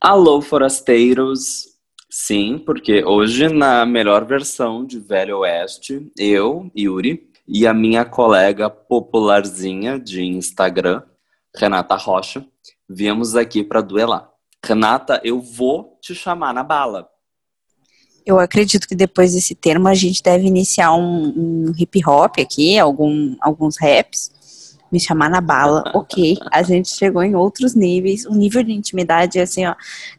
Alô, forasteiros! Sim, porque hoje, na melhor versão de Velho Oeste, eu, Yuri, e a minha colega popularzinha de Instagram, Renata Rocha, viemos aqui para duelar. Renata, eu vou te chamar na bala. Eu acredito que depois desse termo a gente deve iniciar um, um hip hop aqui, algum, alguns raps me chamar na bala, ok. A gente chegou em outros níveis. O nível de intimidade é assim, ó,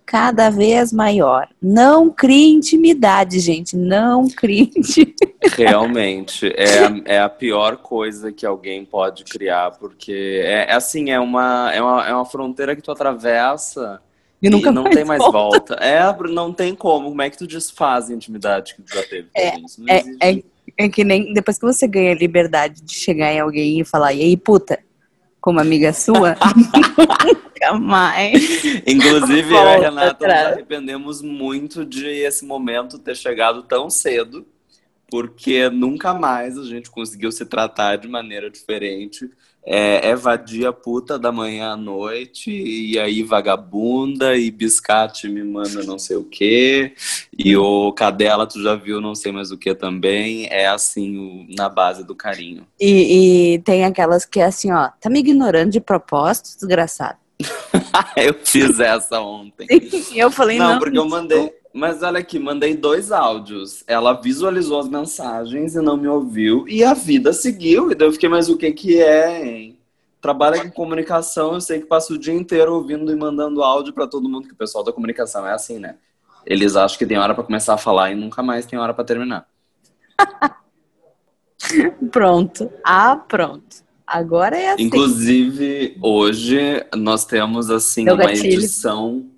cada vez maior. Não crie intimidade, gente. Não crie intimidade. Realmente, é, é a pior coisa que alguém pode criar, porque é, é assim, é uma, é, uma, é uma fronteira que tu atravessa e, nunca e não mais tem mais volta. volta. É, não tem como. Como é que tu desfaz a intimidade que tu já teve? É, é, é, é que nem depois que você ganha a liberdade de chegar em alguém e falar, e aí, puta, como amiga sua, nunca mais. Inclusive, eu e a Renata nos arrependemos muito de esse momento ter chegado tão cedo, porque nunca mais a gente conseguiu se tratar de maneira diferente é, é vadia puta da manhã à noite, e aí vagabunda, e biscate me manda não sei o que, e o cadela tu já viu não sei mais o que também, é assim, o, na base do carinho. E, e tem aquelas que é assim, ó, tá me ignorando de propósito, desgraçado. eu fiz essa ontem. eu falei, não. Não, porque eu mandei. Mas olha aqui, mandei dois áudios. Ela visualizou as mensagens e não me ouviu. E a vida seguiu. E daí eu fiquei, mas o que que é, hein? Trabalha com comunicação, eu sei que passa o dia inteiro ouvindo e mandando áudio para todo mundo, que o pessoal da comunicação é assim, né? Eles acham que tem hora para começar a falar e nunca mais tem hora para terminar. pronto. Ah, pronto. Agora é assim. Inclusive, hoje nós temos assim Deu uma gatilho. edição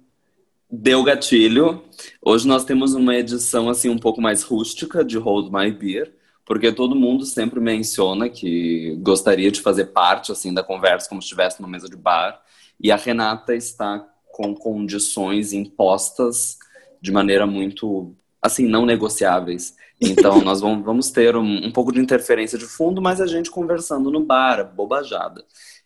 Deu gatilho. Hoje nós temos uma edição assim um pouco mais rústica de Hold My Beer, porque todo mundo sempre menciona que gostaria de fazer parte assim da conversa como se estivesse numa mesa de bar, e a Renata está com condições impostas de maneira muito assim não negociáveis. Então nós vamos, vamos ter um, um pouco de interferência de fundo, mas a gente conversando no bar, bobajada.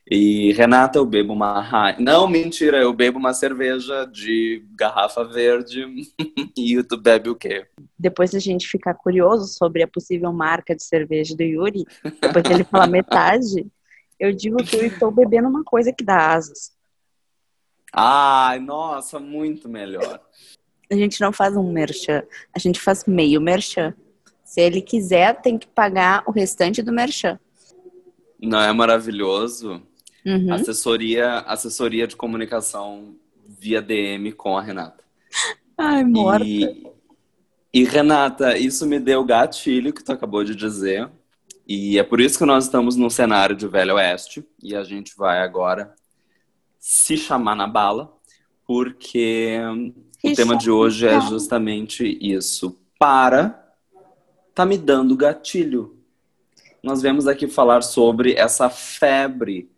E Renata, eu bebo uma. Não, mentira, eu bebo uma cerveja de garrafa verde e tu bebe o quê? Depois a gente ficar curioso sobre a possível marca de cerveja do Yuri, depois ele falar metade, eu digo que eu estou bebendo uma coisa que dá asas. Ai, nossa, muito melhor. A gente não faz um merchan, a gente faz meio merchan. Se ele quiser, tem que pagar o restante do merchan. Não é maravilhoso? Uhum. Assessoria, assessoria de comunicação via DM com a Renata. Ai, morta. E, e Renata, isso me deu gatilho que tu acabou de dizer. E é por isso que nós estamos no cenário de Velho Oeste. E a gente vai agora se chamar na bala, porque o tema de hoje é justamente isso. Para tá me dando gatilho. Nós vemos aqui falar sobre essa febre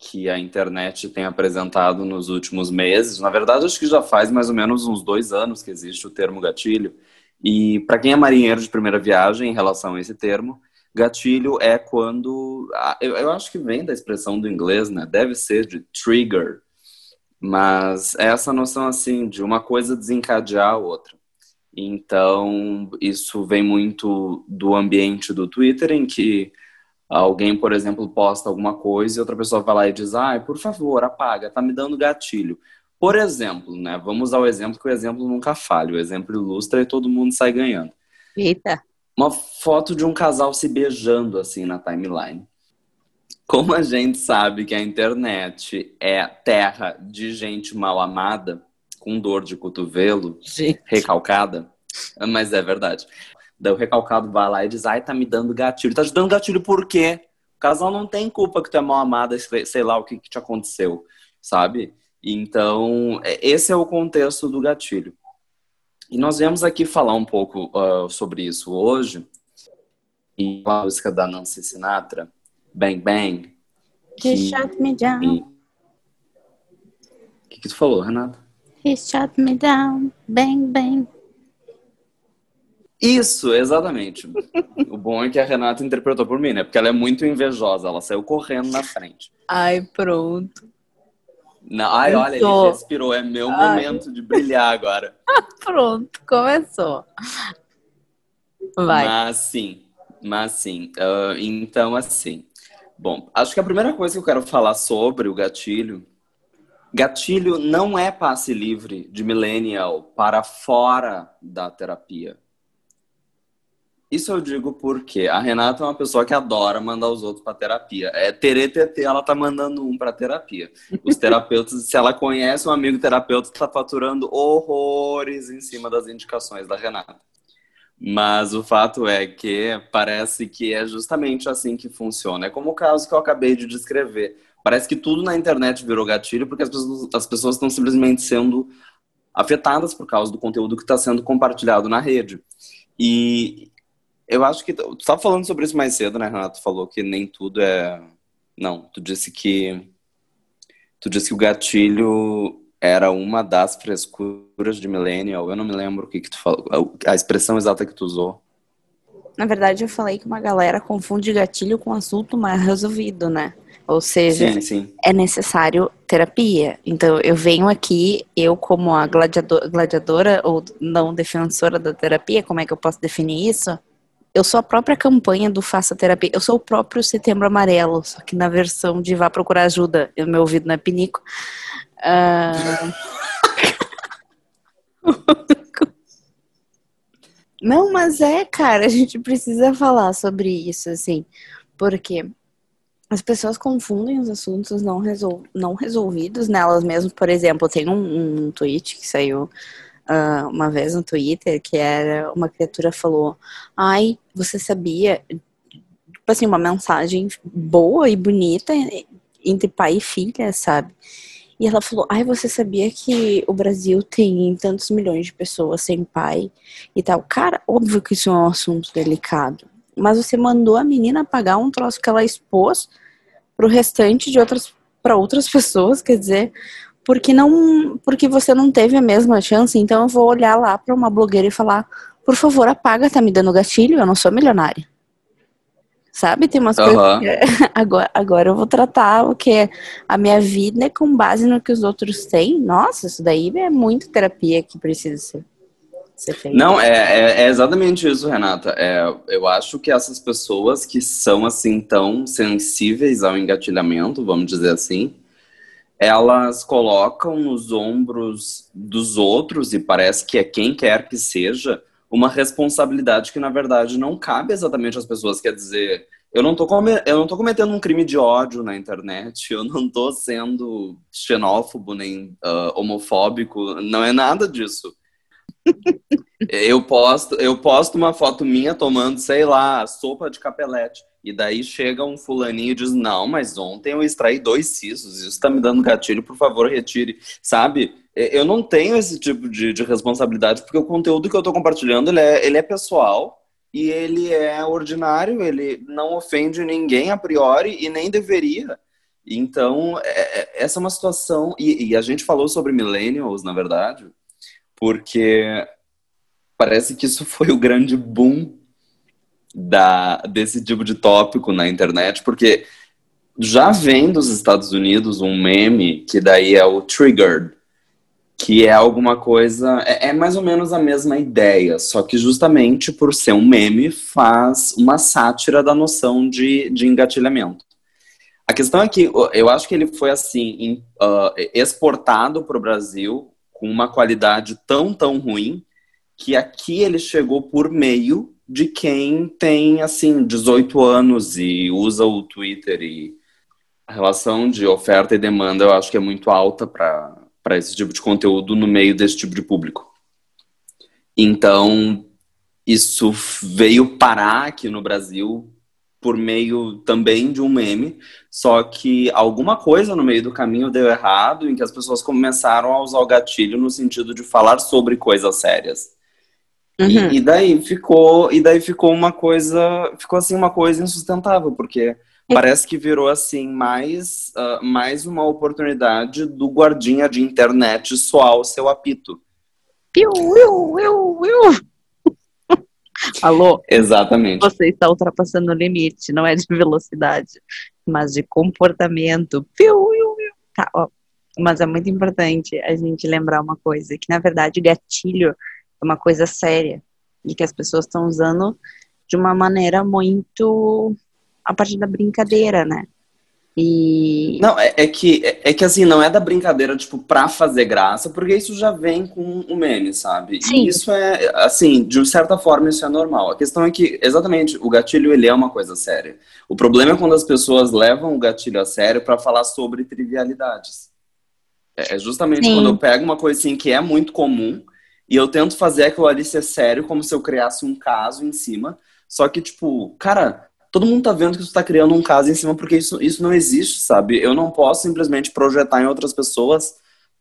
que a internet tem apresentado nos últimos meses. Na verdade, acho que já faz mais ou menos uns dois anos que existe o termo gatilho. E para quem é marinheiro de primeira viagem em relação a esse termo, gatilho é quando. Eu, acho que vem da expressão do inglês, né? Deve ser de trigger. Mas é essa noção assim de uma coisa desencadear a outra. Então, isso vem muito do ambiente do Twitter, em que Alguém, por exemplo, posta alguma coisa e outra pessoa vai lá e diz: ai, por favor, apaga, tá me dando gatilho. Por exemplo, né? Vamos ao exemplo que o exemplo nunca falha. O exemplo ilustra e todo mundo sai ganhando. Eita. Uma foto de um casal se beijando assim na timeline. Como a gente sabe que a internet é terra de gente mal amada, com dor de cotovelo, gente. recalcada, mas é verdade. Daí o recalcado vai lá e diz, ai, tá me dando gatilho. Tá te dando gatilho por quê? O casal não tem culpa que tu é mal amada, sei lá o que, que te aconteceu, sabe? Então, é, esse é o contexto do gatilho. E nós viemos aqui falar um pouco uh, sobre isso hoje, em a música da Nancy Sinatra, Bang Bang. Que... He shut me down. O que, que tu falou, Renata? He shut me down, bang, bang. Isso, exatamente. o bom é que a Renata interpretou por mim, né? Porque ela é muito invejosa, ela saiu correndo na frente. Ai, pronto. Não, ai, olha, ele respirou. É meu ai. momento de brilhar agora. Pronto, começou. Vai. Mas sim, mas sim. Uh, então, assim. Bom, acho que a primeira coisa que eu quero falar sobre o gatilho. Gatilho não é passe livre de millennial para fora da terapia. Isso eu digo porque a Renata é uma pessoa que adora mandar os outros para terapia. É TT, ela tá mandando um para terapia. Os terapeutas, se ela conhece um amigo terapeuta, tá faturando horrores em cima das indicações da Renata. Mas o fato é que parece que é justamente assim que funciona. É como o caso que eu acabei de descrever. Parece que tudo na internet virou gatilho porque as pessoas, as pessoas estão simplesmente sendo afetadas por causa do conteúdo que está sendo compartilhado na rede. E eu acho que. Tu estava falando sobre isso mais cedo, né, Renato? Falou que nem tudo é. Não, tu disse que. Tu disse que o gatilho era uma das frescuras de millennial. Eu não me lembro o que, que tu falou. A expressão exata que tu usou. Na verdade, eu falei que uma galera confunde gatilho com assunto mais resolvido, né? Ou seja, sim, sim. é necessário terapia. Então, eu venho aqui, eu como a gladiador, gladiadora ou não defensora da terapia, como é que eu posso definir isso? Eu sou a própria campanha do Faça Terapia. Eu sou o próprio Setembro Amarelo, só que na versão de Vá Procurar Ajuda. O meu ouvido não é pinico. Uh... não, mas é, cara, a gente precisa falar sobre isso, assim. Porque as pessoas confundem os assuntos não, resol não resolvidos nelas mesmas. Por exemplo, tem um, um tweet que saiu uh, uma vez no Twitter que era uma criatura falou: Ai, você sabia? Tipo assim, uma mensagem boa e bonita entre pai e filha, sabe? E ela falou: Ai, você sabia que o Brasil tem tantos milhões de pessoas sem pai e tal? Cara, óbvio que isso é um assunto delicado. Mas você mandou a menina pagar um troço que ela expôs pro restante de outras para outras pessoas, quer dizer, porque não, porque você não teve a mesma chance, então eu vou olhar lá para uma blogueira e falar, por favor, apaga, tá me dando gatilho, eu não sou milionária. Sabe? Tem umas uhum. coisas que agora, agora eu vou tratar o que a minha vida é com base no que os outros têm. Nossa, isso daí é muito terapia que precisa ser. ser Não, é, é, é, exatamente isso, Renata. É, eu acho que essas pessoas que são assim tão sensíveis ao engatilhamento, vamos dizer assim, elas colocam nos ombros dos outros, e parece que é quem quer que seja, uma responsabilidade que, na verdade, não cabe exatamente às pessoas. Quer dizer, eu não tô, eu não tô cometendo um crime de ódio na internet, eu não tô sendo xenófobo nem uh, homofóbico, não é nada disso. eu posto, eu posto uma foto minha tomando, sei lá, sopa de capelete. E daí chega um fulaninho e diz: Não, mas ontem eu extraí dois sisos, isso está me dando gatilho, por favor, retire. Sabe? Eu não tenho esse tipo de, de responsabilidade, porque o conteúdo que eu estou compartilhando ele é, ele é pessoal e ele é ordinário, ele não ofende ninguém a priori e nem deveria. Então, é, é, essa é uma situação. E, e a gente falou sobre millennials, na verdade, porque parece que isso foi o grande boom da, desse tipo de tópico na internet, porque já vem dos Estados Unidos um meme que daí é o triggered, que é alguma coisa, é, é, mais ou menos a mesma ideia, só que justamente por ser um meme faz uma sátira da noção de, de engatilhamento. A questão é que eu acho que ele foi assim uh, exportado para o Brasil com uma qualidade tão tão ruim que aqui ele chegou por meio de quem tem, assim, 18 anos e usa o Twitter e a relação de oferta e demanda eu acho que é muito alta para esse tipo de conteúdo no meio desse tipo de público. Então, isso veio parar aqui no Brasil por meio também de um meme, só que alguma coisa no meio do caminho deu errado, em que as pessoas começaram a usar o gatilho no sentido de falar sobre coisas sérias. Uhum. E, e, daí ficou, e daí ficou uma coisa, ficou assim uma coisa insustentável, porque parece que virou assim mais, uh, mais uma oportunidade do guardinha de internet soar o seu apito. Piu, piu, piu, piu. Alô? Exatamente. Você está ultrapassando o limite, não é de velocidade, mas de comportamento. Piu, piu, piu. Tá, ó. Mas é muito importante a gente lembrar uma coisa, que na verdade gatilho é uma coisa séria e que as pessoas estão usando de uma maneira muito a partir da brincadeira, né? E... Não, é, é, que, é, é, que assim, não é da brincadeira, tipo, pra fazer graça, porque isso já vem com o meme, sabe? Sim. E isso é, assim, de certa forma isso é normal. A questão é que, exatamente, o gatilho, ele é uma coisa séria. O problema é quando as pessoas levam o gatilho a sério para falar sobre trivialidades. É, é justamente Sim. quando eu pego uma coisa assim que é muito comum e eu tento fazer aquilo ali ser sério, como se eu criasse um caso em cima. Só que, tipo, cara, todo mundo tá vendo que tu tá criando um caso em cima porque isso, isso não existe, sabe? Eu não posso simplesmente projetar em outras pessoas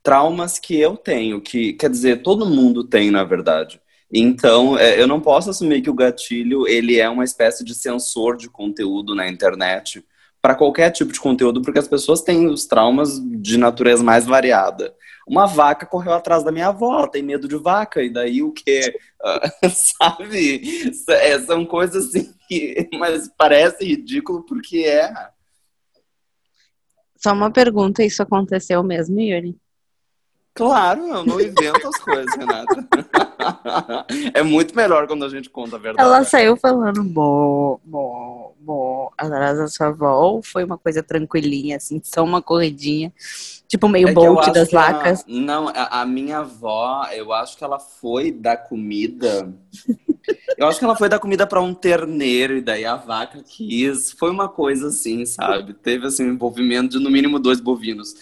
traumas que eu tenho, que quer dizer, todo mundo tem, na verdade. Então, é, eu não posso assumir que o gatilho ele é uma espécie de sensor de conteúdo na internet para qualquer tipo de conteúdo, porque as pessoas têm os traumas de natureza mais variada. Uma vaca correu atrás da minha avó, tem medo de vaca, e daí o quê? Uh, sabe? É, são coisas assim que mas parece ridículo porque é. Só uma pergunta, isso aconteceu mesmo, Yuri? Claro, eu não invento as coisas, Renata. é muito melhor quando a gente conta a verdade. Ela saiu falando bo, bo, bo, atrás da sua avó, foi uma coisa tranquilinha, assim, só uma corridinha, tipo meio é bolt das vacas. não, a, a minha avó, eu acho que ela foi dar comida eu acho que ela foi dar comida para um terneiro e daí a vaca quis. Foi uma coisa assim, sabe? Teve assim um envolvimento de no mínimo dois bovinos.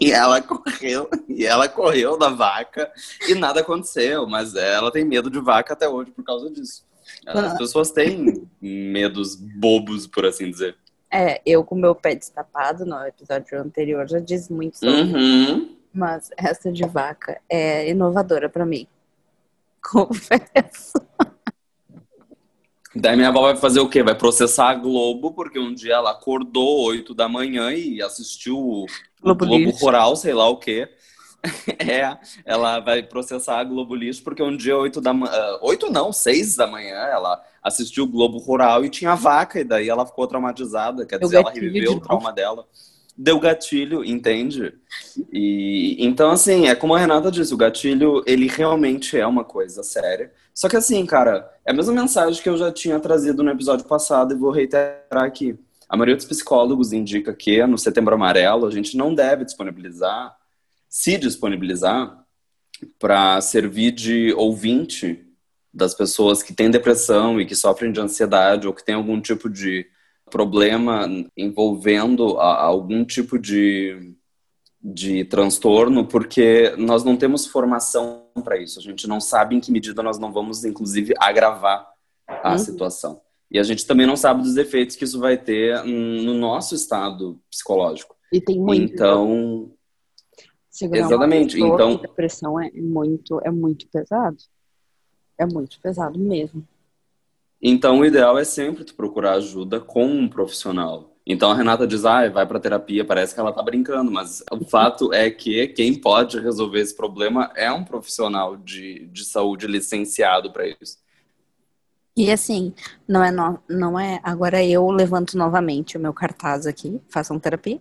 E, e ela correu, e ela correu da vaca e nada aconteceu, mas ela tem medo de vaca até hoje por causa disso. As pessoas têm medos bobos, por assim dizer. É, eu com meu pé destapado no episódio anterior já disse muito sobre uhum. Mas essa de vaca é inovadora para mim. Confesso. Daí minha avó vai fazer o quê? Vai processar a Globo, porque um dia ela acordou 8 da manhã e assistiu o Globo, Globo Rural, sei lá o quê. é, ela vai processar a Globo Lixo, porque um dia 8 da manhã. Uh, 8 não, 6 da manhã, ela assistiu o Globo Rural e tinha vaca, e daí ela ficou traumatizada, quer dizer, ela reviveu o trauma dela deu gatilho, entende? E então assim, é como a Renata disse, o gatilho, ele realmente é uma coisa séria. Só que assim, cara, é a mesma mensagem que eu já tinha trazido no episódio passado e vou reiterar aqui. A maioria dos psicólogos indica que no Setembro Amarelo a gente não deve disponibilizar, se disponibilizar para servir de ouvinte das pessoas que têm depressão e que sofrem de ansiedade ou que têm algum tipo de problema envolvendo algum tipo de, de transtorno, porque nós não temos formação para isso. A gente não sabe em que medida nós não vamos, inclusive, agravar a uhum. situação. E a gente também não sabe dos efeitos que isso vai ter no nosso estado psicológico. E tem muito. Então. Exatamente. Então. Depressão é muito, é muito pesado. É muito pesado mesmo. Então, o ideal é sempre tu procurar ajuda com um profissional. Então, a Renata diz, ah, vai para terapia, parece que ela tá brincando, mas o fato é que quem pode resolver esse problema é um profissional de, de saúde licenciado para isso. E assim, não é, no, não é. Agora eu levanto novamente o meu cartaz aqui, façam terapia,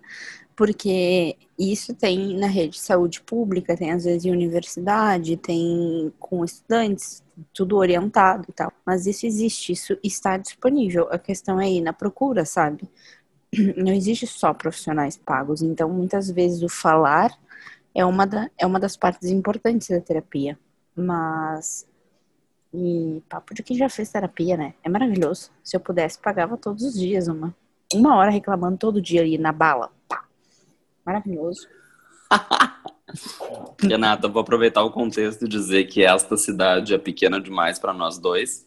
porque isso tem na rede de saúde pública, tem às vezes em universidade, tem com estudantes, tudo orientado e tal. Mas isso existe, isso está disponível. A questão é ir na procura, sabe? Não existe só profissionais pagos. Então, muitas vezes o falar é uma, da, é uma das partes importantes da terapia. Mas. E papo de quem já fez terapia, né? É maravilhoso. Se eu pudesse, pagava todos os dias uma. Uma hora reclamando todo dia ali na bala. Maravilhoso. Renata, vou aproveitar o contexto e dizer que esta cidade é pequena demais para nós dois.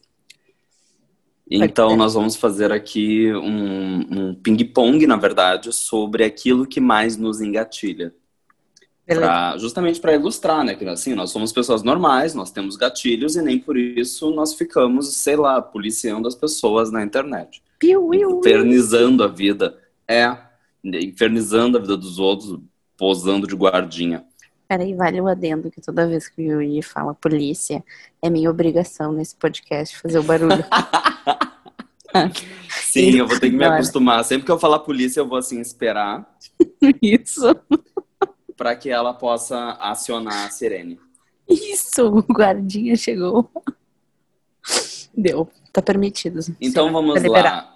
Então, nós vamos fazer aqui um, um ping-pong, na verdade, sobre aquilo que mais nos engatilha. Pra, justamente para ilustrar, né? Que assim, nós somos pessoas normais, nós temos gatilhos e nem por isso nós ficamos, sei lá, policiando as pessoas na internet. Piu, infernizando a vida. É, infernizando a vida dos outros, posando de guardinha. Peraí, vale o adendo que toda vez que o Yuri fala polícia, é minha obrigação nesse podcast fazer o barulho. Sim, eu vou ter que me acostumar. Sempre que eu falar polícia, eu vou assim esperar. Isso. para que ela possa acionar a sirene. Isso, o guardinha chegou. Deu, tá permitido. Então vamos lá.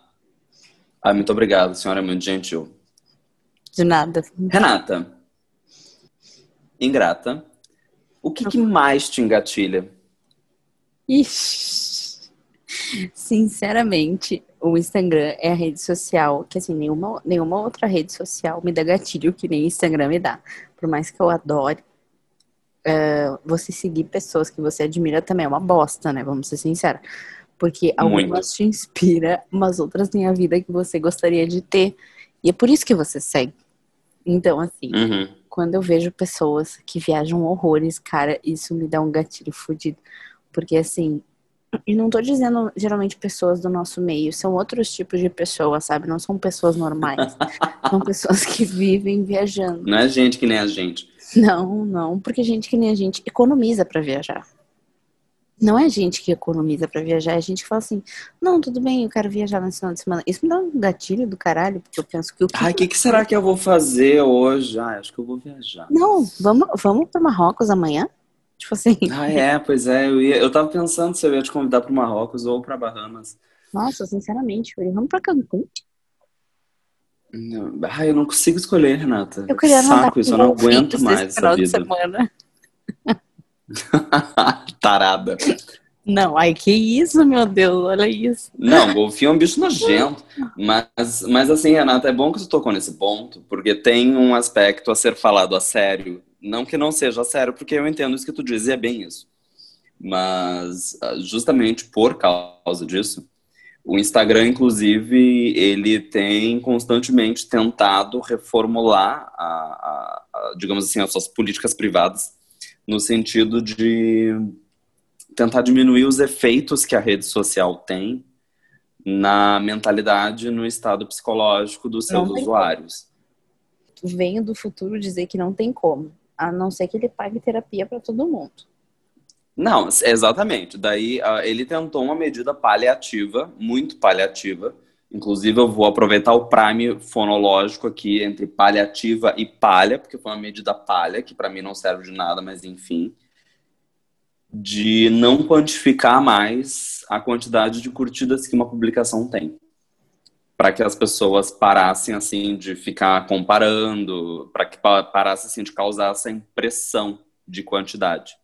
Ah, muito obrigado, senhora é muito gentil. De nada. Renata, ingrata, o que, que mais te engatilha? Ixi. Sinceramente, o Instagram é a rede social que, assim, nenhuma, nenhuma outra rede social me dá gatilho que nem o Instagram me dá. Por mais que eu adore, uh, você seguir pessoas que você admira também é uma bosta, né? Vamos ser sinceros. Porque algumas Muito. te inspira, mas outras têm a vida que você gostaria de ter. E é por isso que você segue. Então, assim, uhum. quando eu vejo pessoas que viajam horrores, cara, isso me dá um gatilho fodido. Porque, assim, e não tô dizendo geralmente pessoas do nosso meio, são outros tipos de pessoas, sabe? Não são pessoas normais. são pessoas que vivem viajando. Não é gente que nem a gente. Não, não, porque gente que nem a gente economiza para viajar. Não é gente que economiza para viajar, é gente que fala assim: não, tudo bem, eu quero viajar nesse final de semana. Isso me dá um gatilho do caralho, porque eu penso que o que. Ai, o que, que, será que eu vou fazer hoje? Ah, acho que eu vou viajar. Não, vamos, vamos para Marrocos amanhã? Tipo assim. Ah, é, pois é. Eu, ia, eu tava pensando se eu ia te convidar para Marrocos ou para Bahamas. Nossa, sinceramente, vamos para Cancún? Não, ah, eu não consigo escolher, Renata. Eu queria Saco, isso eu não aguento mais essa vida. semana. Tarada. Não, ai, que isso, meu Deus, olha isso. Não, golfinho é um bicho nojento. Mas, mas assim, Renata, é bom que você tocou nesse ponto, porque tem um aspecto a ser falado a sério. Não que não seja a sério, porque eu entendo isso que tu diz e é bem isso. Mas ah, justamente por causa disso, o Instagram, inclusive, ele tem constantemente tentado reformular, a, a, a, digamos assim, as suas políticas privadas no sentido de tentar diminuir os efeitos que a rede social tem na mentalidade, no estado psicológico dos seus usuários. Como. Venho do futuro dizer que não tem como, a não ser que ele pague terapia para todo mundo. Não, exatamente. Daí uh, ele tentou uma medida paliativa, muito paliativa. Inclusive, eu vou aproveitar o prime fonológico aqui entre paliativa e palha, porque foi uma medida palha, que para mim não serve de nada, mas enfim de não quantificar mais a quantidade de curtidas que uma publicação tem. Para que as pessoas parassem assim de ficar comparando, para que parassem assim de causar essa impressão de quantidade.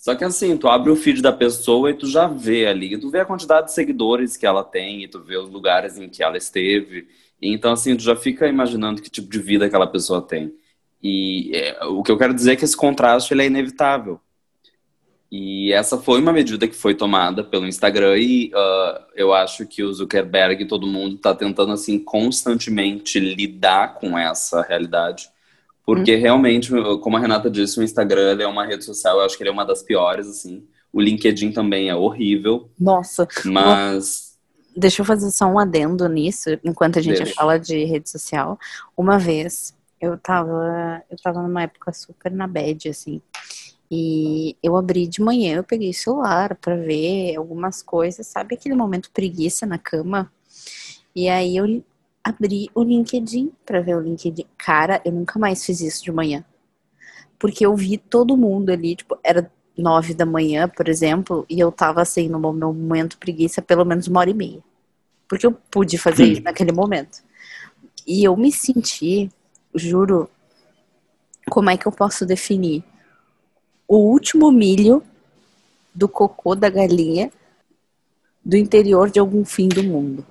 Só que assim, tu abre o feed da pessoa e tu já vê ali, tu vê a quantidade de seguidores que ela tem, e tu vê os lugares em que ela esteve. Então assim, tu já fica imaginando que tipo de vida aquela pessoa tem. E é, o que eu quero dizer é que esse contraste ele é inevitável e essa foi uma medida que foi tomada pelo Instagram e uh, eu acho que o Zuckerberg e todo mundo está tentando assim constantemente lidar com essa realidade. Porque hum. realmente, como a Renata disse, o Instagram é uma rede social, eu acho que ele é uma das piores, assim. O LinkedIn também é horrível. Nossa. Mas. Deixa eu fazer só um adendo nisso, enquanto a gente Deixa. fala de rede social. Uma vez, eu tava, eu tava numa época super na bad, assim. E eu abri de manhã, eu peguei o celular para ver algumas coisas, sabe aquele momento preguiça na cama? E aí eu abri o LinkedIn para ver o LinkedIn. Cara, eu nunca mais fiz isso de manhã. Porque eu vi todo mundo ali, tipo, era nove da manhã, por exemplo, e eu tava assim, no meu momento preguiça, pelo menos uma hora e meia. Porque eu pude fazer isso naquele momento. E eu me senti, juro, como é que eu posso definir? o último milho do cocô da galinha do interior de algum fim do mundo.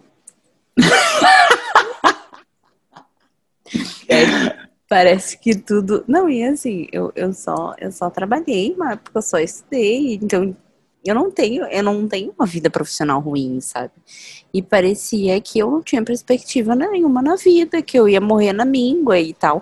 é, parece que tudo. Não, e assim, eu, eu, só, eu só trabalhei, mas porque eu só estudei, então eu não tenho, eu não tenho uma vida profissional ruim, sabe? E parecia que eu não tinha perspectiva nenhuma na vida, que eu ia morrer na míngua e tal.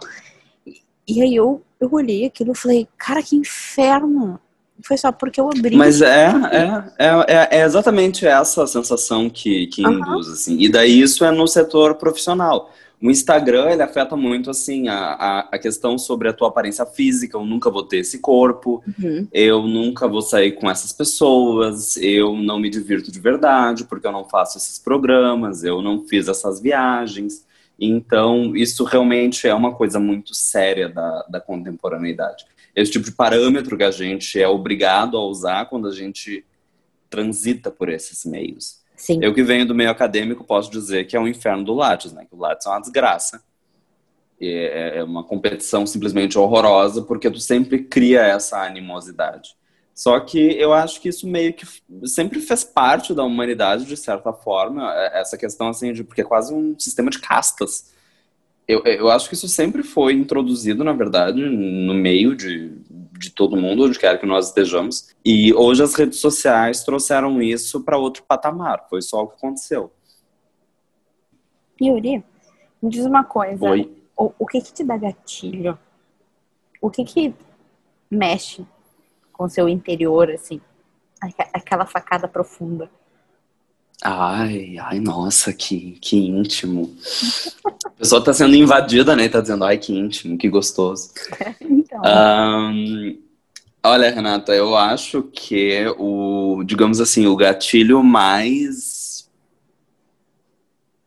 E, e aí eu eu olhei aquilo e falei, cara, que inferno. Foi só porque eu abri. Mas é, é, é, é exatamente essa sensação que, que uhum. induz, assim. E daí isso é no setor profissional. O Instagram, ele afeta muito, assim, a, a, a, questão sobre a tua aparência física. Eu nunca vou ter esse corpo, uhum. eu nunca vou sair com essas pessoas, eu não me divirto de verdade porque eu não faço esses programas, eu não fiz essas viagens. Então, isso realmente é uma coisa muito séria da, da contemporaneidade. Esse tipo de parâmetro que a gente é obrigado a usar quando a gente transita por esses meios. Sim. Eu que venho do meio acadêmico posso dizer que é um inferno do Lattes, né? Que o Lattes é uma desgraça. É, é uma competição simplesmente horrorosa porque tu sempre cria essa animosidade. Só que eu acho que isso meio que sempre fez parte da humanidade de certa forma, é, essa questão assim de porque é quase um sistema de castas. Eu, eu acho que isso sempre foi introduzido, na verdade, no meio de, de todo mundo, onde quer que nós estejamos. E hoje as redes sociais trouxeram isso para outro patamar. Foi só o que aconteceu. Yuri, me diz uma coisa. Oi. O, o que que te dá gatilho? O que que mexe com o seu interior, assim? Aquela facada profunda. Ai, ai, nossa, que, que íntimo. A pessoa tá sendo invadida, né? Tá dizendo, ai, que íntimo, que gostoso. Então, Ahn, olha, Renata, eu acho que o, digamos assim, o gatilho mais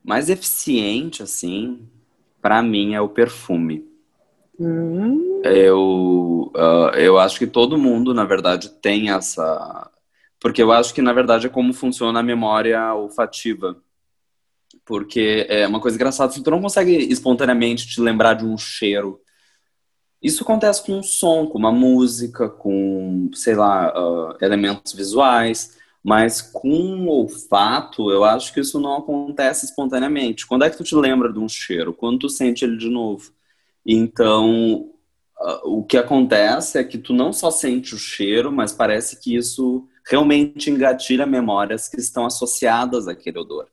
mais eficiente, assim, pra mim é o perfume. hum, Eu, ah, eu acho que todo mundo, na verdade, tem essa. Porque eu acho que, na verdade, é como funciona a memória olfativa. Porque é uma coisa engraçada, se tu não consegue espontaneamente te lembrar de um cheiro. Isso acontece com um som, com uma música, com, sei lá, ah, elementos visuais. Mas com o olfato, eu acho que isso não acontece espontaneamente. Quando é que tu te lembra de um cheiro? Quando tu sente ele de novo. Então, ah, o que acontece é que tu não só sente o cheiro, mas parece que isso realmente engatilha memórias que estão associadas àquele odor.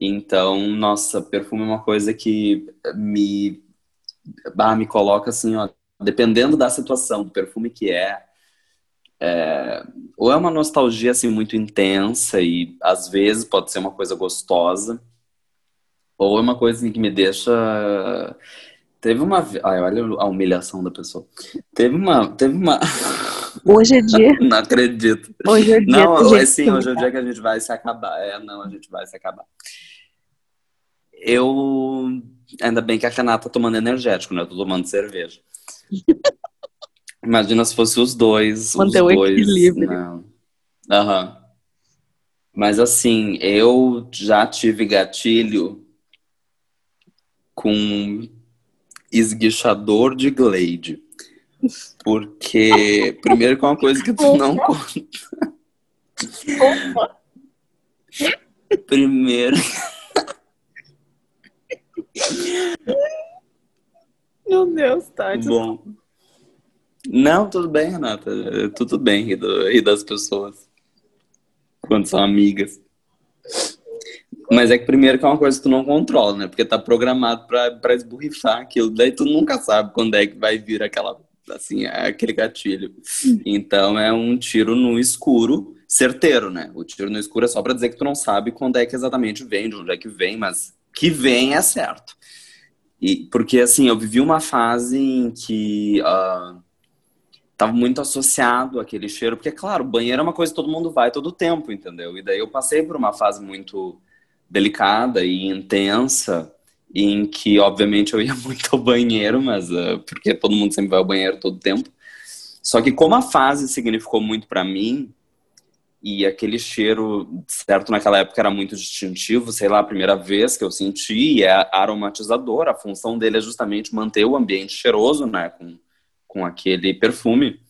Então, nossa, perfume é uma coisa que me, bah, me coloca assim, ó, dependendo da situação, do perfume que é, é, ou é uma nostalgia assim muito intensa e às vezes pode ser uma coisa gostosa, ou é uma coisa assim, que me deixa Teve uma. Ai, olha a humilhação da pessoa. Teve uma. Teve uma. hoje é dia. Não acredito. Hoje é dia Não, assim, se hoje é o dia que a gente vai se acabar. É, não, a gente vai se acabar. Eu. Ainda bem que a Renata tá tomando energético, né? Eu tô tomando cerveja. Imagina se fosse os dois. Manter os o dois, equilíbrio. né? Aham. Mas assim, eu já tive gatilho com esguichador de Glade. Porque, primeiro que é uma coisa que tu não conta. Primeiro, Meu Deus, tá. bom. Não, tudo bem, Renata. Tudo bem rir, do- das pessoas. Quando são amigas. Mas é que primeiro que é uma coisa que tu não controla, né? Porque tá programado pra, pra esborrifar aquilo. Daí tu nunca sabe quando é que vai vir aquela, assim, aquele gatilho. Então é um tiro no escuro, certeiro, né? O tiro no escuro é só pra dizer que tu não sabe quando é que exatamente vem, de onde é que vem, mas que vem é certo. E, porque, assim, eu vivi uma fase em que ah, tava muito associado àquele cheiro, porque, claro, banheiro é uma coisa que todo mundo vai todo tempo, entendeu? E daí eu passei por uma fase muito delicada e intensa, em que, obviamente, eu ia muito ao banheiro, mas ah, porque todo mundo sempre vai ao banheiro todo tempo. Só que como a fase significou muito pra mim, e aquele cheiro, certo, naquela época era muito distintivo, sei lá, a primeira vez que eu senti, é aromatizador, a função dele é justamente manter o ambiente cheiroso, né, com, com aquele perfume.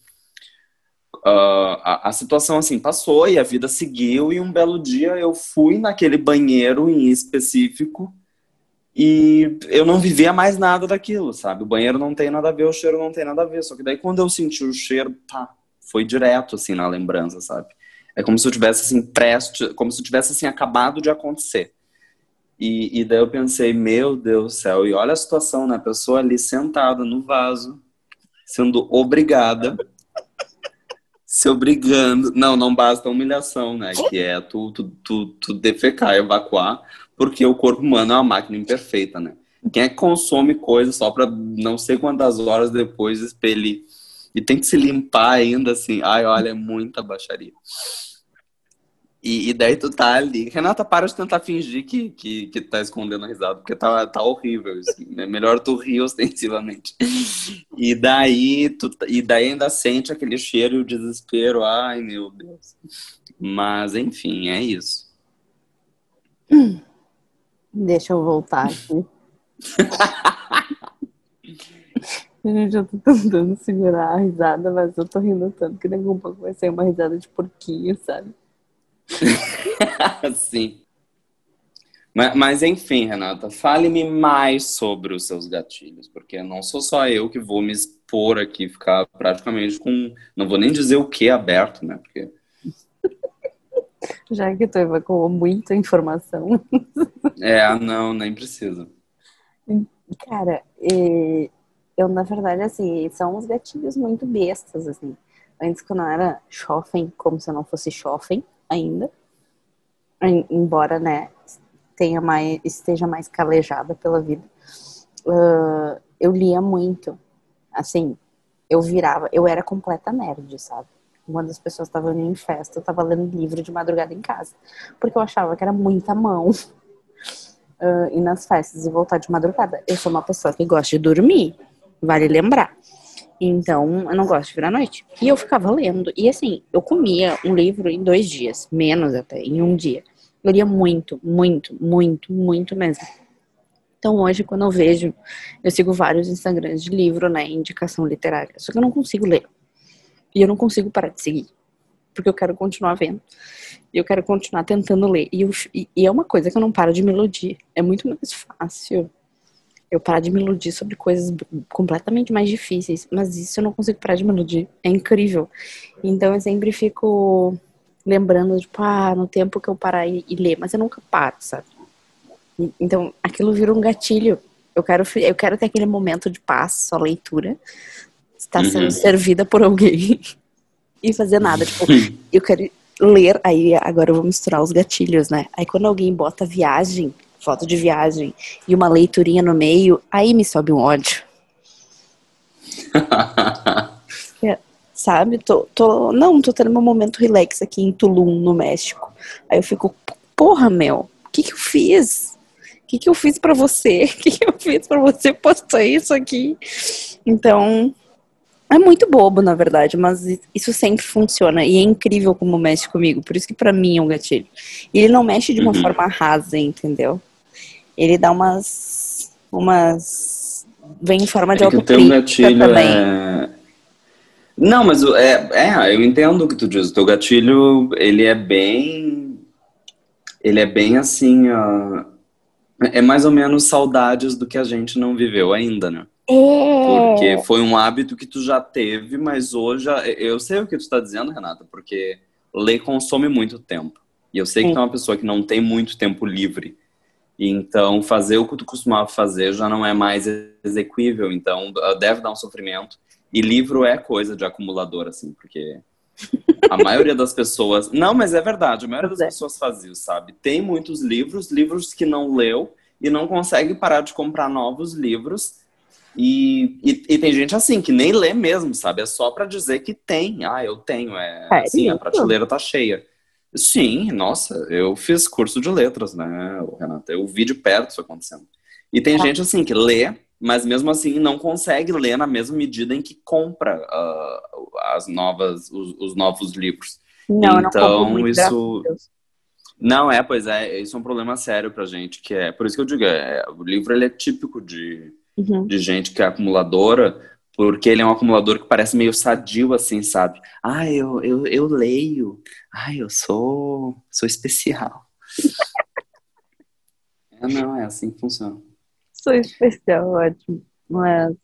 Ah, a, a situação, assim, passou e a vida seguiu, e um belo dia eu fui naquele banheiro em específico e eu não vivia mais nada daquilo, sabe? O banheiro não tem nada a ver, o cheiro não tem nada a ver, só que daí quando eu senti o cheiro, pá, foi direto, assim, na lembrança, sabe? É como se eu tivesse assim preste, como se tivesse assim acabado de acontecer. E, e daí eu pensei, meu Deus do céu, e olha a situação, né? A pessoa ali sentada no vaso, sendo obrigada, se obrigando. Não, não basta a humilhação, né? Que é tu, tu, tu, tu defecar, evacuar, porque o corpo humano é uma máquina imperfeita, né? Quem é que consome coisa só pra não sei quantas horas depois expelir? E tem que se limpar ainda assim. Ai, olha, é muita baixaria. E, e, daí tu tá ali. Renata, para de tentar fingir que, que, que tá escondendo a risada, porque tá, tá horrível. Assim. É melhor tu rir ostensivamente. E daí, tu, e daí ainda sente aquele cheiro e o desespero. Ai, meu Deus. Mas, enfim, é isso. Deixa eu voltar aqui. Gente, eu tô tentando segurar a risada, mas eu tô rindo tanto que daqui a pouco vai ser uma risada de porquinho, sabe? Sim. Mas, mas, enfim, Renata, fale-me mais sobre os seus gatilhos, porque não sou só eu que vou me expor aqui, ficar praticamente com. Não vou nem dizer o que aberto, né? Porque. Já que tu evacuou muita informação. É, não, nem precisa. Cara, eu, na verdade, assim, são uns gatilhos muito bestas, assim. Antes, quando eu era shopping, como se eu não fosse shopping, ainda. Embora, né, tenha mais, esteja mais calejada pela vida. Uh, eu lia muito. Assim, eu virava, eu era completa nerd, sabe? Quando as pessoas estavam em festa, eu tava lendo livro de madrugada em casa. Porque eu achava que era muita mão. Uh, ir nas festas e voltar de madrugada. Eu sou uma pessoa que gosta de dormir, vale lembrar. Então, eu não gosto de vir à noite. E eu ficava lendo. E assim, eu comia um livro em dois dias, menos até, em um dia. Eu lia muito, muito, muito, muito mesmo. Então hoje, quando eu vejo, eu sigo vários Instagrams de livro, né, indicação literária. Só que eu não consigo ler. E eu não consigo parar de seguir. Porque eu quero continuar vendo. E eu quero continuar tentando ler. E, eu, e, e é uma coisa que eu não paro de melodia. É muito mais fácil eu parar de me iludir sobre coisas completamente mais difíceis. Mas isso eu não consigo parar de me iludir. É incrível. Então eu sempre fico lembrando, tipo, ah, no tempo que eu parar e, e ler. Mas eu nunca paro, sabe? Então aquilo vira um gatilho. Eu quero, eu quero ter aquele momento de paz, só leitura. Estar uhum. sendo servida por alguém. e fazer nada. Tipo, eu quero ler. Aí agora eu vou misturar os gatilhos, né? Aí quando alguém bota viagem foto de viagem e uma leiturinha no meio, aí me sobe um ódio. é, sabe? Tô, tô, não, tô tendo um momento relax aqui em Tulum, no México. Aí eu fico, porra, meu, o que que eu fiz? O que que eu fiz para você? O que que eu fiz para você postar isso aqui? Então, é muito bobo, na verdade, mas isso sempre funciona. E é incrível como mexe comigo. Por isso que para mim é um gatilho. E ele não mexe de uma uhum. forma rasa, entendeu? Ele dá umas. umas vem em forma de é autocrítica também. É... Não, mas é, é, eu entendo o que tu diz. O teu gatilho, ele é bem. Ele é bem assim. Uh, é mais ou menos saudades do que a gente não viveu ainda, né? É. Porque foi um hábito que tu já teve, mas hoje. Eu sei o que tu está dizendo, Renata, porque ler consome muito tempo. E eu sei que tu é uma pessoa que não tem muito tempo livre. Então, fazer o que tu costumava fazer já não é mais execuível, então deve dar um sofrimento. E livro é coisa de acumulador, assim, porque a maioria das pessoas. Não, mas é verdade, a maioria das é. pessoas faz isso, sabe? Tem muitos livros, livros que não leu e não consegue parar de comprar novos livros. E, e, e, tem gente assim que nem lê mesmo, sabe? É só para dizer que tem. Ah, eu tenho. É, é assim, a prateleira tá cheia. Sim, nossa, eu fiz curso de letras, né, Renata? Eu vi de perto isso acontecendo. E tem ah. gente assim que lê, mas mesmo assim não consegue ler na mesma medida em que compra uh, as novas, os, os, novos livros. Não, então não isso não é, pois é, isso é um problema sério pra gente, que é por isso que eu digo, é, o livro ele é típico de, uhum. de gente que é acumuladora, porque ele é um acumulador que parece meio sadio, assim, sabe? Ah, eu, eu, eu leio. Ah, eu sou, sou especial. é, não, é assim que funciona. Sou especial, ótimo. Mas,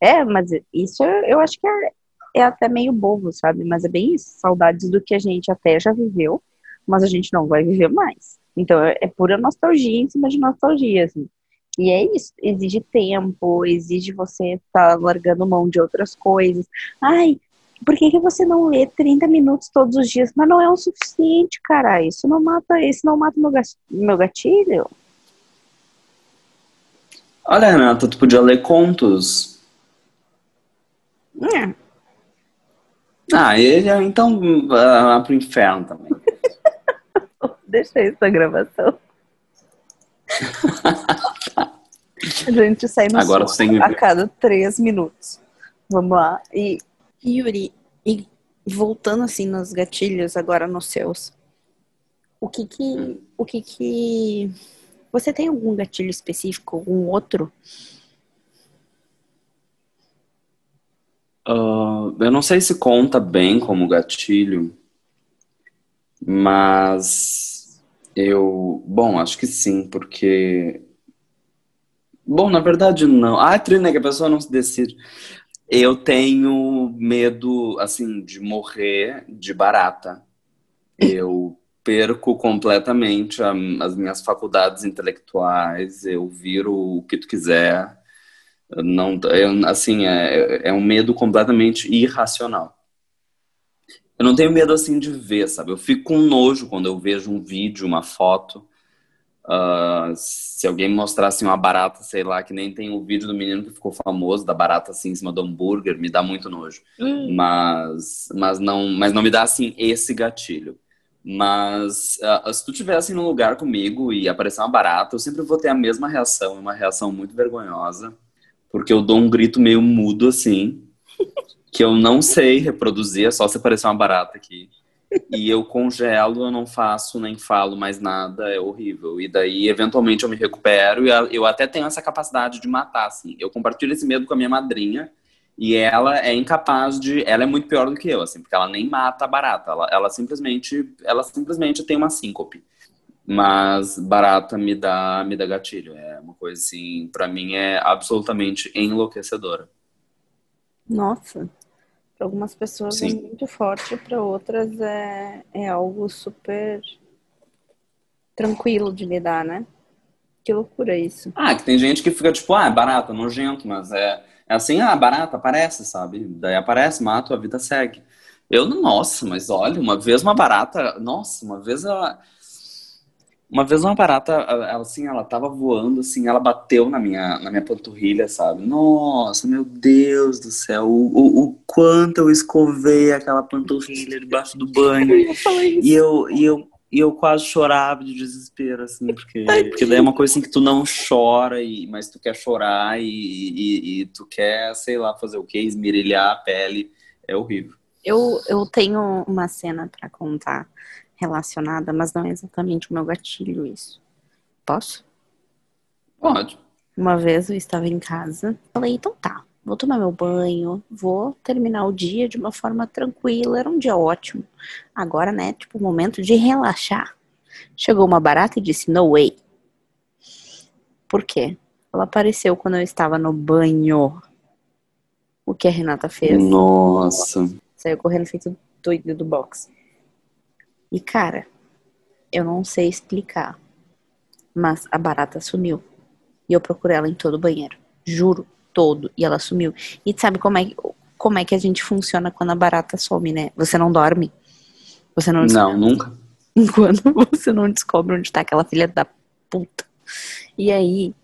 é, mas isso eu acho que é, é até meio bobo, sabe? Mas é bem isso, saudades do que a gente até já viveu, mas a gente não vai viver mais. Então é, é pura nostalgia em cima de nostalgia, assim. E é isso, exige tempo, exige você estar tá largando mão de outras coisas. Ai, por que, que você não lê 30 minutos todos os dias? Mas não é o suficiente, cara. Isso não mata, isso não mata meu gatilho. Olha, Renata, tu podia ler contos. É. Ah, ele então vá pro inferno também. Deixa isso na gravação. a gente sai no Agora tem... a cada três minutos. Vamos lá. E, Yuri, e voltando assim nos gatilhos, agora nos seus. O que que. O que que. Você tem algum gatilho específico, algum outro? Uh, eu não sei se conta bem como gatilho, mas eu. Bom, acho que sim, porque. Bom, na verdade não. Ah, Trina, que a pessoa não se decide. Eu tenho medo, assim, de morrer de barata. Eu perco completamente a, as minhas faculdades intelectuais, eu viro o que tu quiser. Não, eu, assim, é, é um medo completamente irracional. Eu não tenho medo, assim, de ver, sabe? Eu fico com nojo quando eu vejo um vídeo, uma foto. Uh, se alguém me mostrasse uma barata, sei lá, que nem tem o vídeo do menino que ficou famoso, da barata assim em cima do hambúrguer, me dá muito nojo. Hum. Mas, mas, não, mas não me dá, assim, esse gatilho. Mas uh, se tu estivesse num lugar comigo e aparecer uma barata, eu sempre vou ter a mesma reação, uma reação muito vergonhosa, porque eu dou um grito meio mudo assim, que eu não sei reproduzir, é só se aparecer uma barata aqui. E eu congelo, eu não faço nem falo mais nada, é horrível. E daí, eventualmente, eu me recupero e eu até tenho essa capacidade de matar, assim. Eu compartilho esse medo com a minha madrinha, e ela é incapaz de. Ela é muito pior do que eu, assim, porque ela nem mata barata. Ela, ela simplesmente. Ela simplesmente tem uma síncope. Mas barata me dá, me dá gatilho. É uma coisa assim, para mim é absolutamente enlouquecedora. Nossa. Para algumas pessoas Sim. é muito forte, para outras é, é algo super tranquilo de lidar, né? Que loucura isso. Ah, que tem gente que fica tipo, ah, é barata, nojento, mas é é assim, ah, barata, aparece, sabe? Daí aparece, mata, a vida segue. Eu, nossa, mas olha, uma vez uma barata, nossa, uma vez ela. Uma vez uma barata, ela, assim, ela tava voando, assim, ela bateu na minha, na minha panturrilha, sabe? Nossa, meu Deus do céu, o, o, o quanto eu escovei aquela panturrilha debaixo do banho. e eu, e eu, e eu quase chorava de desespero, assim, porque, porque daí é uma coisa assim que tu não chora, e, mas tu quer chorar e, e, e tu quer, sei lá, fazer o quê? Esmerilhar a pele. É horrível. Eu, eu tenho uma cena para contar relacionada, mas não é exatamente o meu gatilho isso. Posso? Pode. Uma vez eu estava em casa, falei, então tá, vou tomar meu banho, vou terminar o dia de uma forma tranquila. Era um dia ótimo. Agora, né, tipo, o momento de relaxar. Chegou uma barata e disse: No way. Por quê? Ela apareceu quando eu estava no banho. O que a Renata fez? Nossa. Saiu correndo feito doido do box. E cara, eu não sei explicar, mas a barata sumiu. E eu procurei ela em todo o banheiro. Juro todo e ela sumiu. E sabe como é, como é que a gente funciona quando a barata some, né? Você não dorme. Você não Não, nunca. Enquanto você não descobre onde tá aquela filha da puta. E aí,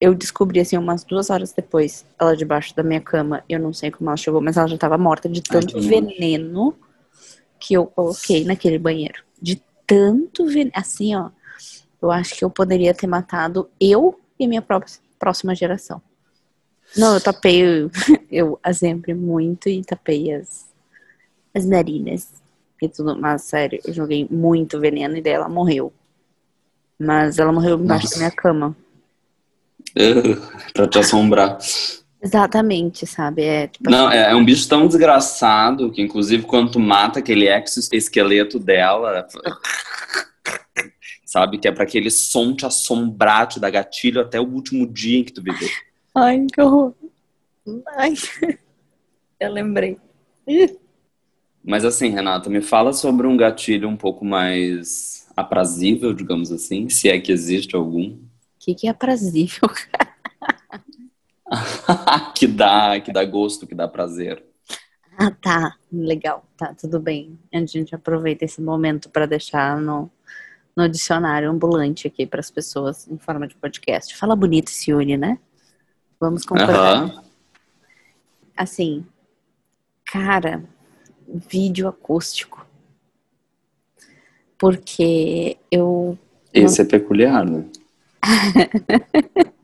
eu descobri assim umas duas horas depois, ela debaixo da minha cama. Eu não sei como ela chegou, mas ela já tava morta de tanto Ai, veneno que eu coloquei naquele banheiro. De tanto veneno. Assim, ó. Eu acho que eu poderia ter matado eu e minha própria, próxima geração. Não, eu tapei, eu sempre muito e tapei as, as narinas e tudo, mas sério, eu joguei muito veneno e daí ela morreu. Mas ela morreu embaixo Nossa. da minha cama. pra te assombrar. Exatamente, sabe? É, tipo Não, assim... é, é, um bicho tão desgraçado que, inclusive, quando tu mata aquele exoesqueleto dela, sabe? Que é para aquele som te assombrar, te dar gatilho até o último dia em que tu viveu. Ai, que horror. Ai, eu lembrei. Mas assim, Renata, me fala sobre um gatilho um pouco mais aprazível, digamos assim, se é que existe algum. O que, que é aprazível, que dá, que dá gosto, que dá prazer. Ah, tá. Legal. Tá, tudo bem. A gente aproveita esse momento para deixar no, no dicionário ambulante aqui para as pessoas em forma de podcast. Fala bonito, Sione, né? Vamos concordar. Uhum. Assim, cara, vídeo acústico. Porque eu. Esse é peculiar, né?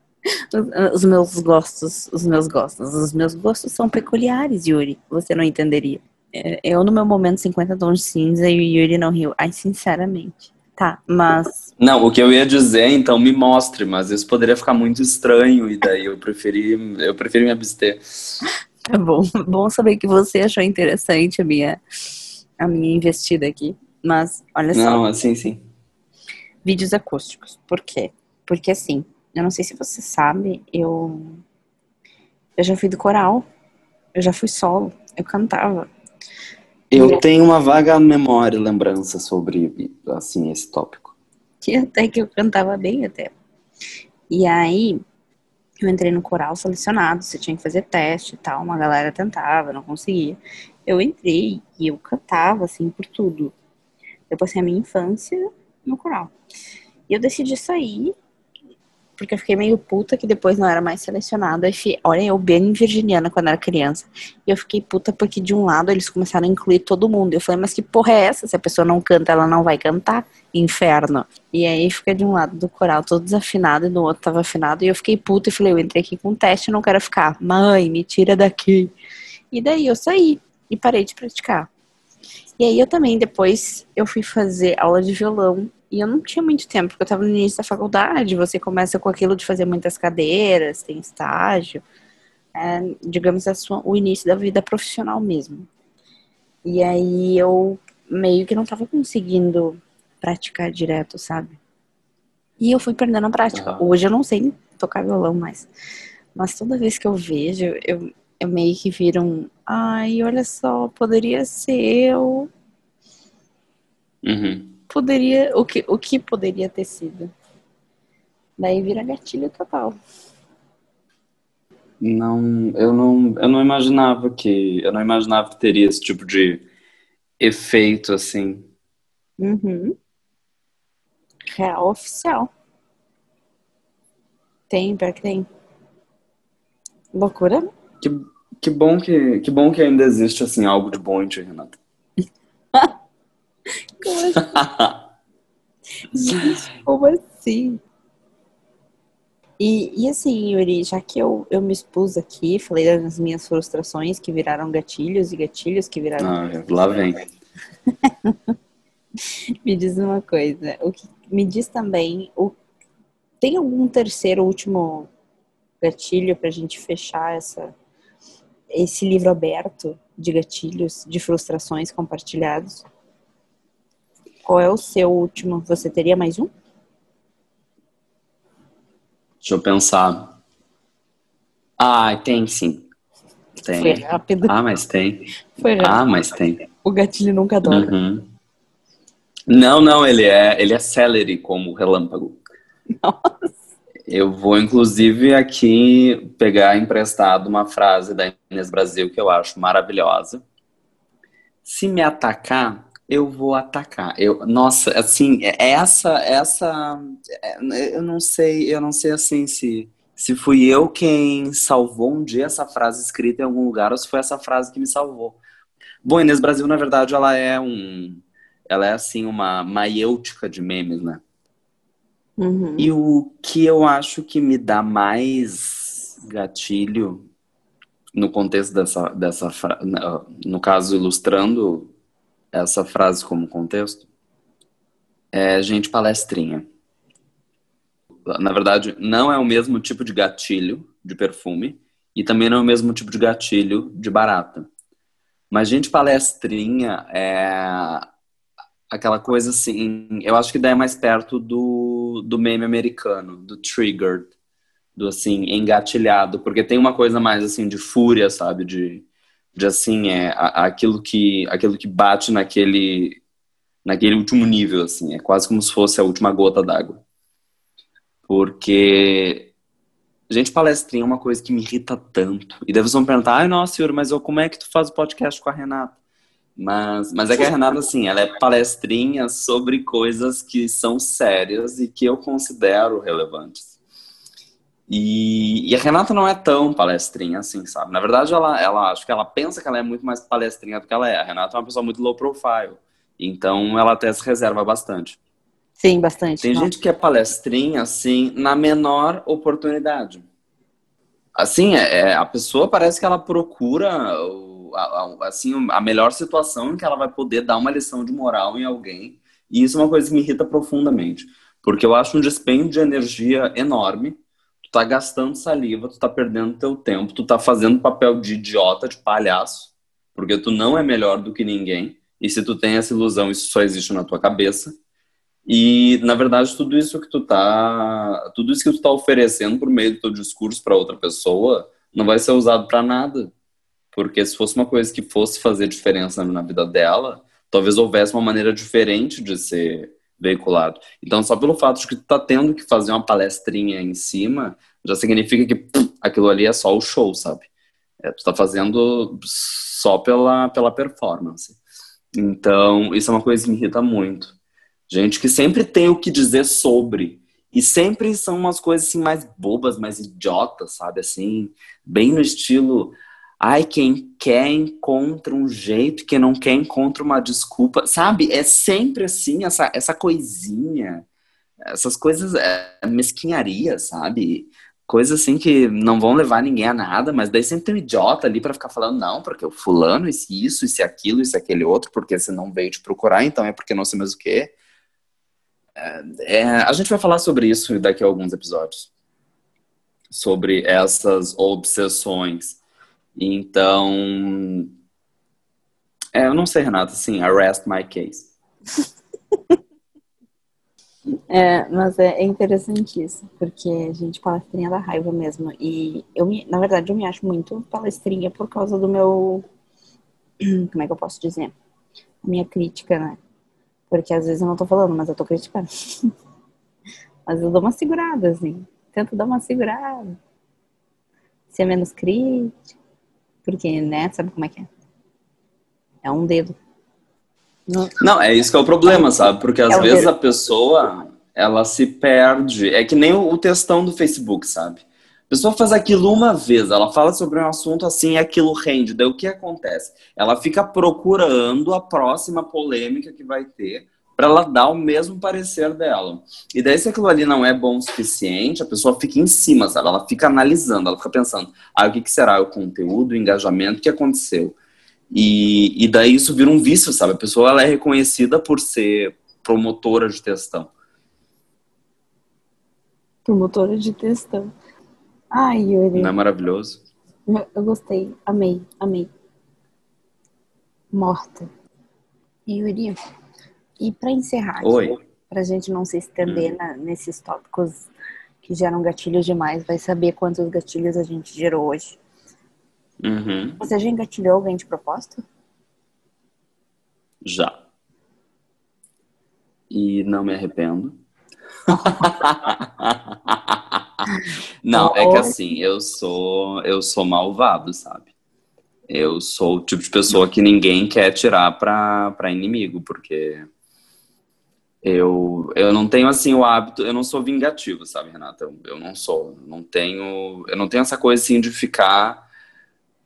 os, meus gostos, os meus gostos, os meus gostos são peculiares, Yuri. Você não entenderia. É, Eu, no meu momento, 50 tons de cinza e o Yuri não riu. Ai, sinceramente. Tá, mas. Não, o que eu ia dizer, então, me mostre, mas isso poderia ficar muito estranho e daí eu preferi, eu preferi me abster. Tá bom. Bom saber que você achou interessante a minha, a minha investida aqui. Mas, olha só. Não, assim, sim. Vídeos acústicos. Por quê? Porque assim, eu não sei se você sabe, eu. Eu já fui do coral. Eu já fui solo. Eu cantava. Eu tenho uma vaga memória, lembrança sobre, assim, esse tópico. que até que eu cantava bem até. E aí, eu entrei no coral selecionado, você tinha que fazer teste e tal, uma galera tentava, não conseguia. Eu entrei e eu cantava, assim, por tudo. Eu passei a minha infância no coral. E eu decidi sair, porque eu fiquei meio puta que depois não era mais selecionada. Aí, fi- olha, eu bem virginiana quando era criança. E eu fiquei puta porque de um lado eles começaram a incluir todo mundo. Eu falei, mas que porra é essa? Se a pessoa não canta, ela não vai cantar? Inferno. E aí fica de um lado do coral todo desafinado e no outro tava afinado. E eu fiquei puta e falei, eu entrei aqui com teste, eu não quero ficar. Mãe, me tira daqui. E daí eu saí e parei de praticar. E aí eu também, depois, eu fui fazer aula de violão. E eu não tinha muito tempo, porque eu tava no início da faculdade. Você começa com aquilo de fazer muitas cadeiras, tem estágio. É, digamos, a sua, o início da vida profissional mesmo. E aí eu meio que não tava conseguindo praticar direto, sabe? E eu fui perdendo a prática. Hoje eu não sei tocar violão mais. Mas toda vez que eu vejo, eu, eu meio que viro um. Ai, olha só, poderia ser eu. Uhum. Poderia. O que, o que poderia ter sido? Daí vira gatilho total. Não, eu não, eu não imaginava que, eu não imaginava que teria esse tipo de efeito, assim. Uhum. Real oficial. Tem, pior que tem. Loucura? Que, que bom que, que bom que ainda existe, assim, algo de bom em ti, Renata. Como assim? Gente, como assim? E, e assim, Yuri, já que eu, eu me expus aqui, falei das minhas frustrações que viraram gatilhos e gatilhos que viraram. Ah, lá vem. Me diz uma coisa, o que me diz também, o, tem algum terceiro último gatilho pra gente fechar essa esse livro aberto de gatilhos, de frustrações compartilhados? Qual é o seu último? Você teria mais um? Deixa eu pensar. Ah, tem sim. Foi Tem. rápido. Ah, mas tem. Foi rápido. Ah, mas tem. O gatilho nunca dobra. Uhum. Não, não, ele é, ele é celery como relâmpago. Nossa. Eu vou, inclusive, aqui pegar emprestado uma frase da Inês Brasil que eu acho maravilhosa. Se me atacar, eu vou atacar. Eu, nossa, assim, essa, essa, é, eu não sei, eu não sei assim se, se fui eu quem salvou um dia essa frase escrita em algum lugar ou se foi essa frase que me salvou. Bom, Inês Brasil, na verdade, ela é um, ela é assim uma maiêutica de memes, né? Uhum. E o que eu acho que me dá mais gatilho no contexto dessa, dessa no caso ilustrando essa frase como contexto, é gente palestrinha. Na verdade, não é o mesmo tipo de gatilho de perfume e também não é o mesmo tipo de gatilho de barata. Mas gente palestrinha é aquela coisa assim, eu acho que daí é mais perto do, do meme americano, do triggered, do assim, engatilhado, porque tem uma coisa mais assim de fúria, sabe? De, de assim, é a- aquilo que aquilo que bate naquele naquele último nível, assim, é quase como se fosse a última gota d'água. Porque gente palestrinha é uma coisa que me irrita tanto. E vocês vão perguntar, ai, nossa, Yuri, mas eu, como é que tu faz o podcast com a Renata? Mas, mas é que a Renata, assim, ela é palestrinha sobre coisas que são sérias e que eu considero relevantes. E, e a Renata não é tão palestrinha assim, sabe? Na verdade, ela, ela acho que ela pensa que ela é muito mais palestrinha do que ela é. A Renata é uma pessoa muito low profile. Então ela até se reserva bastante. Sim, bastante. Tem gente que é palestrinha, assim, na menor oportunidade. Assim, é, é a pessoa parece que ela procura assim, a melhor situação em que ela vai poder dar uma lição de moral em alguém. E isso é uma coisa que me irrita profundamente. Porque eu acho um dispêndio de energia enorme. Tu tá gastando saliva, tu tá perdendo teu tempo, tu tá fazendo papel de idiota, de palhaço, porque tu não é melhor do que ninguém. E se tu tem essa ilusão, isso só existe na tua cabeça. E, na verdade, tudo isso que tu tá, tudo isso que tu tá oferecendo por meio do teu discurso para outra pessoa não vai ser usado para nada. Porque se fosse uma coisa que fosse fazer diferença na vida dela, talvez houvesse uma maneira diferente de ser veiculado. Então, só pelo fato de que tu tá tendo que fazer uma palestrinha em cima, já significa que pum, aquilo ali é só o show, sabe? É, tu tá fazendo só pela, pela performance. Então, isso é uma coisa que me irrita muito. Gente que sempre tem o que dizer sobre. E sempre são umas coisas assim mais bobas, mais idiotas, sabe? Assim, bem no estilo. Ai, quem quer encontra um jeito, quem não quer encontra uma desculpa. Sabe? É sempre assim, essa, essa coisinha. Essas coisas, é, mesquinharia, sabe? Coisas assim que não vão levar ninguém a nada, mas daí sempre tem um idiota ali para ficar falando, não, porque o fulano, esse isso, esse aquilo, esse aquele outro, porque você não veio te procurar, então é porque não sei mais o quê. É, a gente vai falar sobre isso daqui a alguns episódios. Sobre essas obsessões. Então. É, eu não sei, Renata, assim, arrest my case. É, mas é, interessante isso, porque a gente palestrinha da raiva mesmo. E eu, me, na verdade, eu me acho muito palestrinha por causa do meu. Como é que eu posso dizer? A minha crítica, né? Porque às vezes eu não tô falando, mas eu tô criticando. mas eu dou uma segurada, assim. Tento dar uma segurada. Ser menos crítico. Porque, né, sabe como é que é? É um dedo. Não, não é isso que é o problema, sabe? Porque às é vezes dedo. a pessoa, ela se perde. É que nem o, o textão do Facebook, sabe? A pessoa faz aquilo uma vez, ela fala sobre um assunto assim e aquilo rende. Daí o que acontece? Ela fica procurando a próxima polêmica que vai ter para ela dar o mesmo parecer dela. E daí, se aquilo ali não é bom o suficiente, a pessoa fica em cima, sabe? Ela fica analisando, ela fica pensando: ah, o que, que será o conteúdo, o engajamento, o que aconteceu? E, e daí isso vira um vício, sabe? A pessoa ela é reconhecida por ser promotora de textão. Promotora de textão. Ai, Yuri. Não é maravilhoso? Eu gostei, amei, amei. Morta. Yuri, e para encerrar, para a gente não se estender hum. na, nesses tópicos que geram gatilhos demais, vai saber quantos gatilhos a gente gerou hoje. Uhum. Você já engatilhou alguém de propósito? Já. E não me arrependo. Não, é que assim, eu sou, eu sou malvado, sabe? Eu sou o tipo de pessoa que ninguém quer tirar pra, pra inimigo, porque eu, eu não tenho assim o hábito, eu não sou vingativo, sabe, Renata? Eu, eu não sou, não tenho, eu não tenho essa coisa assim de ficar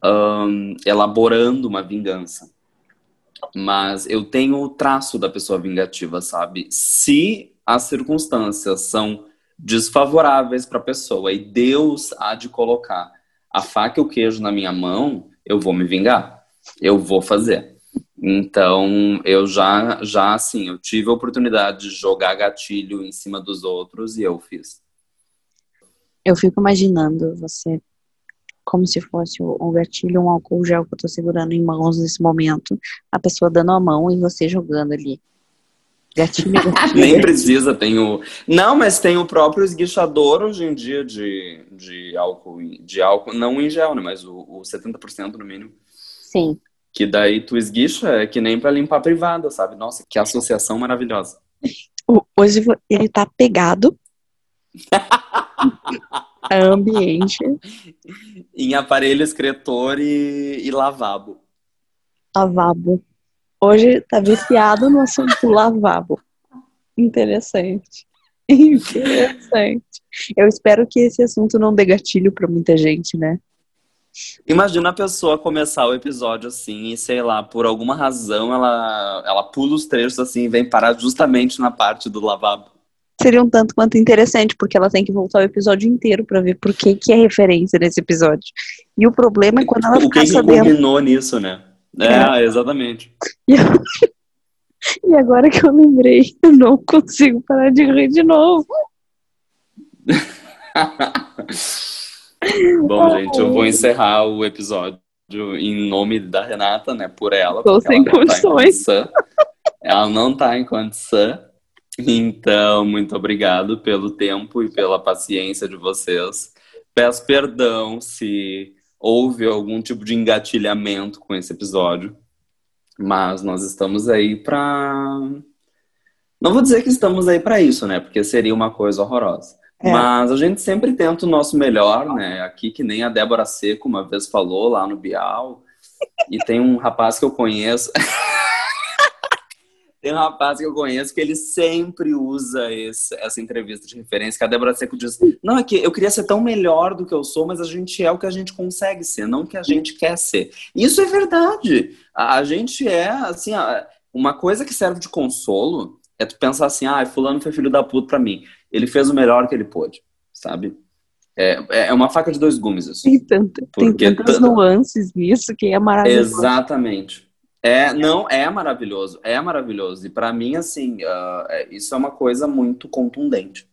um, elaborando uma vingança. Mas eu tenho o traço da pessoa vingativa, sabe? Se as circunstâncias são desfavoráveis para a pessoa e Deus há de colocar a faca e o queijo na minha mão, eu vou me vingar. Eu vou fazer. Então, eu já, já assim, eu tive a oportunidade de jogar gatilho em cima dos outros e eu fiz. Eu fico imaginando você como se fosse um gatilho, um álcool gel que eu tô segurando em mãos nesse momento, a pessoa dando a mão e você jogando ali. Gatilho, gatilho. Nem precisa, tem o. Não, mas tem o próprio esguichador hoje em dia de, de álcool, de álcool, não em gel, né? Mas o, o 70% no mínimo. Sim. Que daí tu esguicha, é que nem para limpar a privada, sabe? Nossa, que associação maravilhosa. Hoje ele tá pegado. a ambiente. em aparelho excretor e, e lavabo. Lavabo. Hoje tá viciado no assunto lavabo. Interessante. Interessante. Eu espero que esse assunto não dê gatilho para muita gente, né? Imagina a pessoa começar o episódio assim e, sei lá, por alguma razão ela, ela pula os trechos assim e vem parar justamente na parte do lavabo. Seria um tanto quanto interessante, porque ela tem que voltar o episódio inteiro pra ver por que, que é referência nesse episódio. E o problema é quando ela o que ficar que sabendo. culminou nisso, né? É, exatamente. E agora que eu lembrei, eu não consigo parar de rir de novo. Bom, gente, eu vou encerrar o episódio em nome da Renata, né? Por ela. Porque sem ela não tá em condições. condição. Ela não tá em condição. Então, muito obrigado pelo tempo e pela paciência de vocês. Peço perdão se houve algum tipo de engatilhamento com esse episódio, mas nós estamos aí pra. Não vou dizer que estamos aí pra isso, né? Porque seria uma coisa horrorosa. É. Mas a gente sempre tenta o nosso melhor, né? Aqui que nem a Débora Seco uma vez falou lá no Bial. E tem um rapaz que eu conheço. tem um rapaz que eu conheço que ele sempre usa esse- essa entrevista de referência, que a Débora Seco diz: Não, é que eu queria ser tão melhor do que eu sou, mas a gente é o que a gente consegue ser, não o que a gente quer ser. Isso é verdade. A, a gente é, assim, uma coisa que serve de consolo é tu pensar assim: ah, fulano foi filho da puta pra mim. Ele fez o melhor que ele pôde, sabe? É, é uma faca de dois gumes isso. Tem, tanta, tem Porque tantas tan- nuances nisso que é maravilhoso. Exatamente. É, não, é maravilhoso, é maravilhoso. E pra mim, assim, é- isso é uma coisa muito contundente.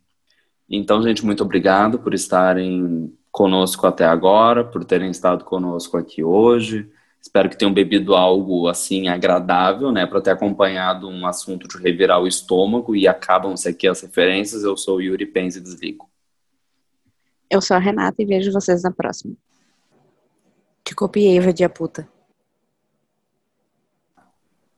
Então, gente, muito obrigado por estarem conosco até agora, por terem estado conosco aqui hoje. Espero que tenham bebido algo assim agradável, né, para ter acompanhado um assunto de revirar o estômago e acabam-se aqui as referências. Eu sou o Yuri Penz e desligo. Eu sou a Renata e vejo vocês na próxima. Te copiei, vadia puta.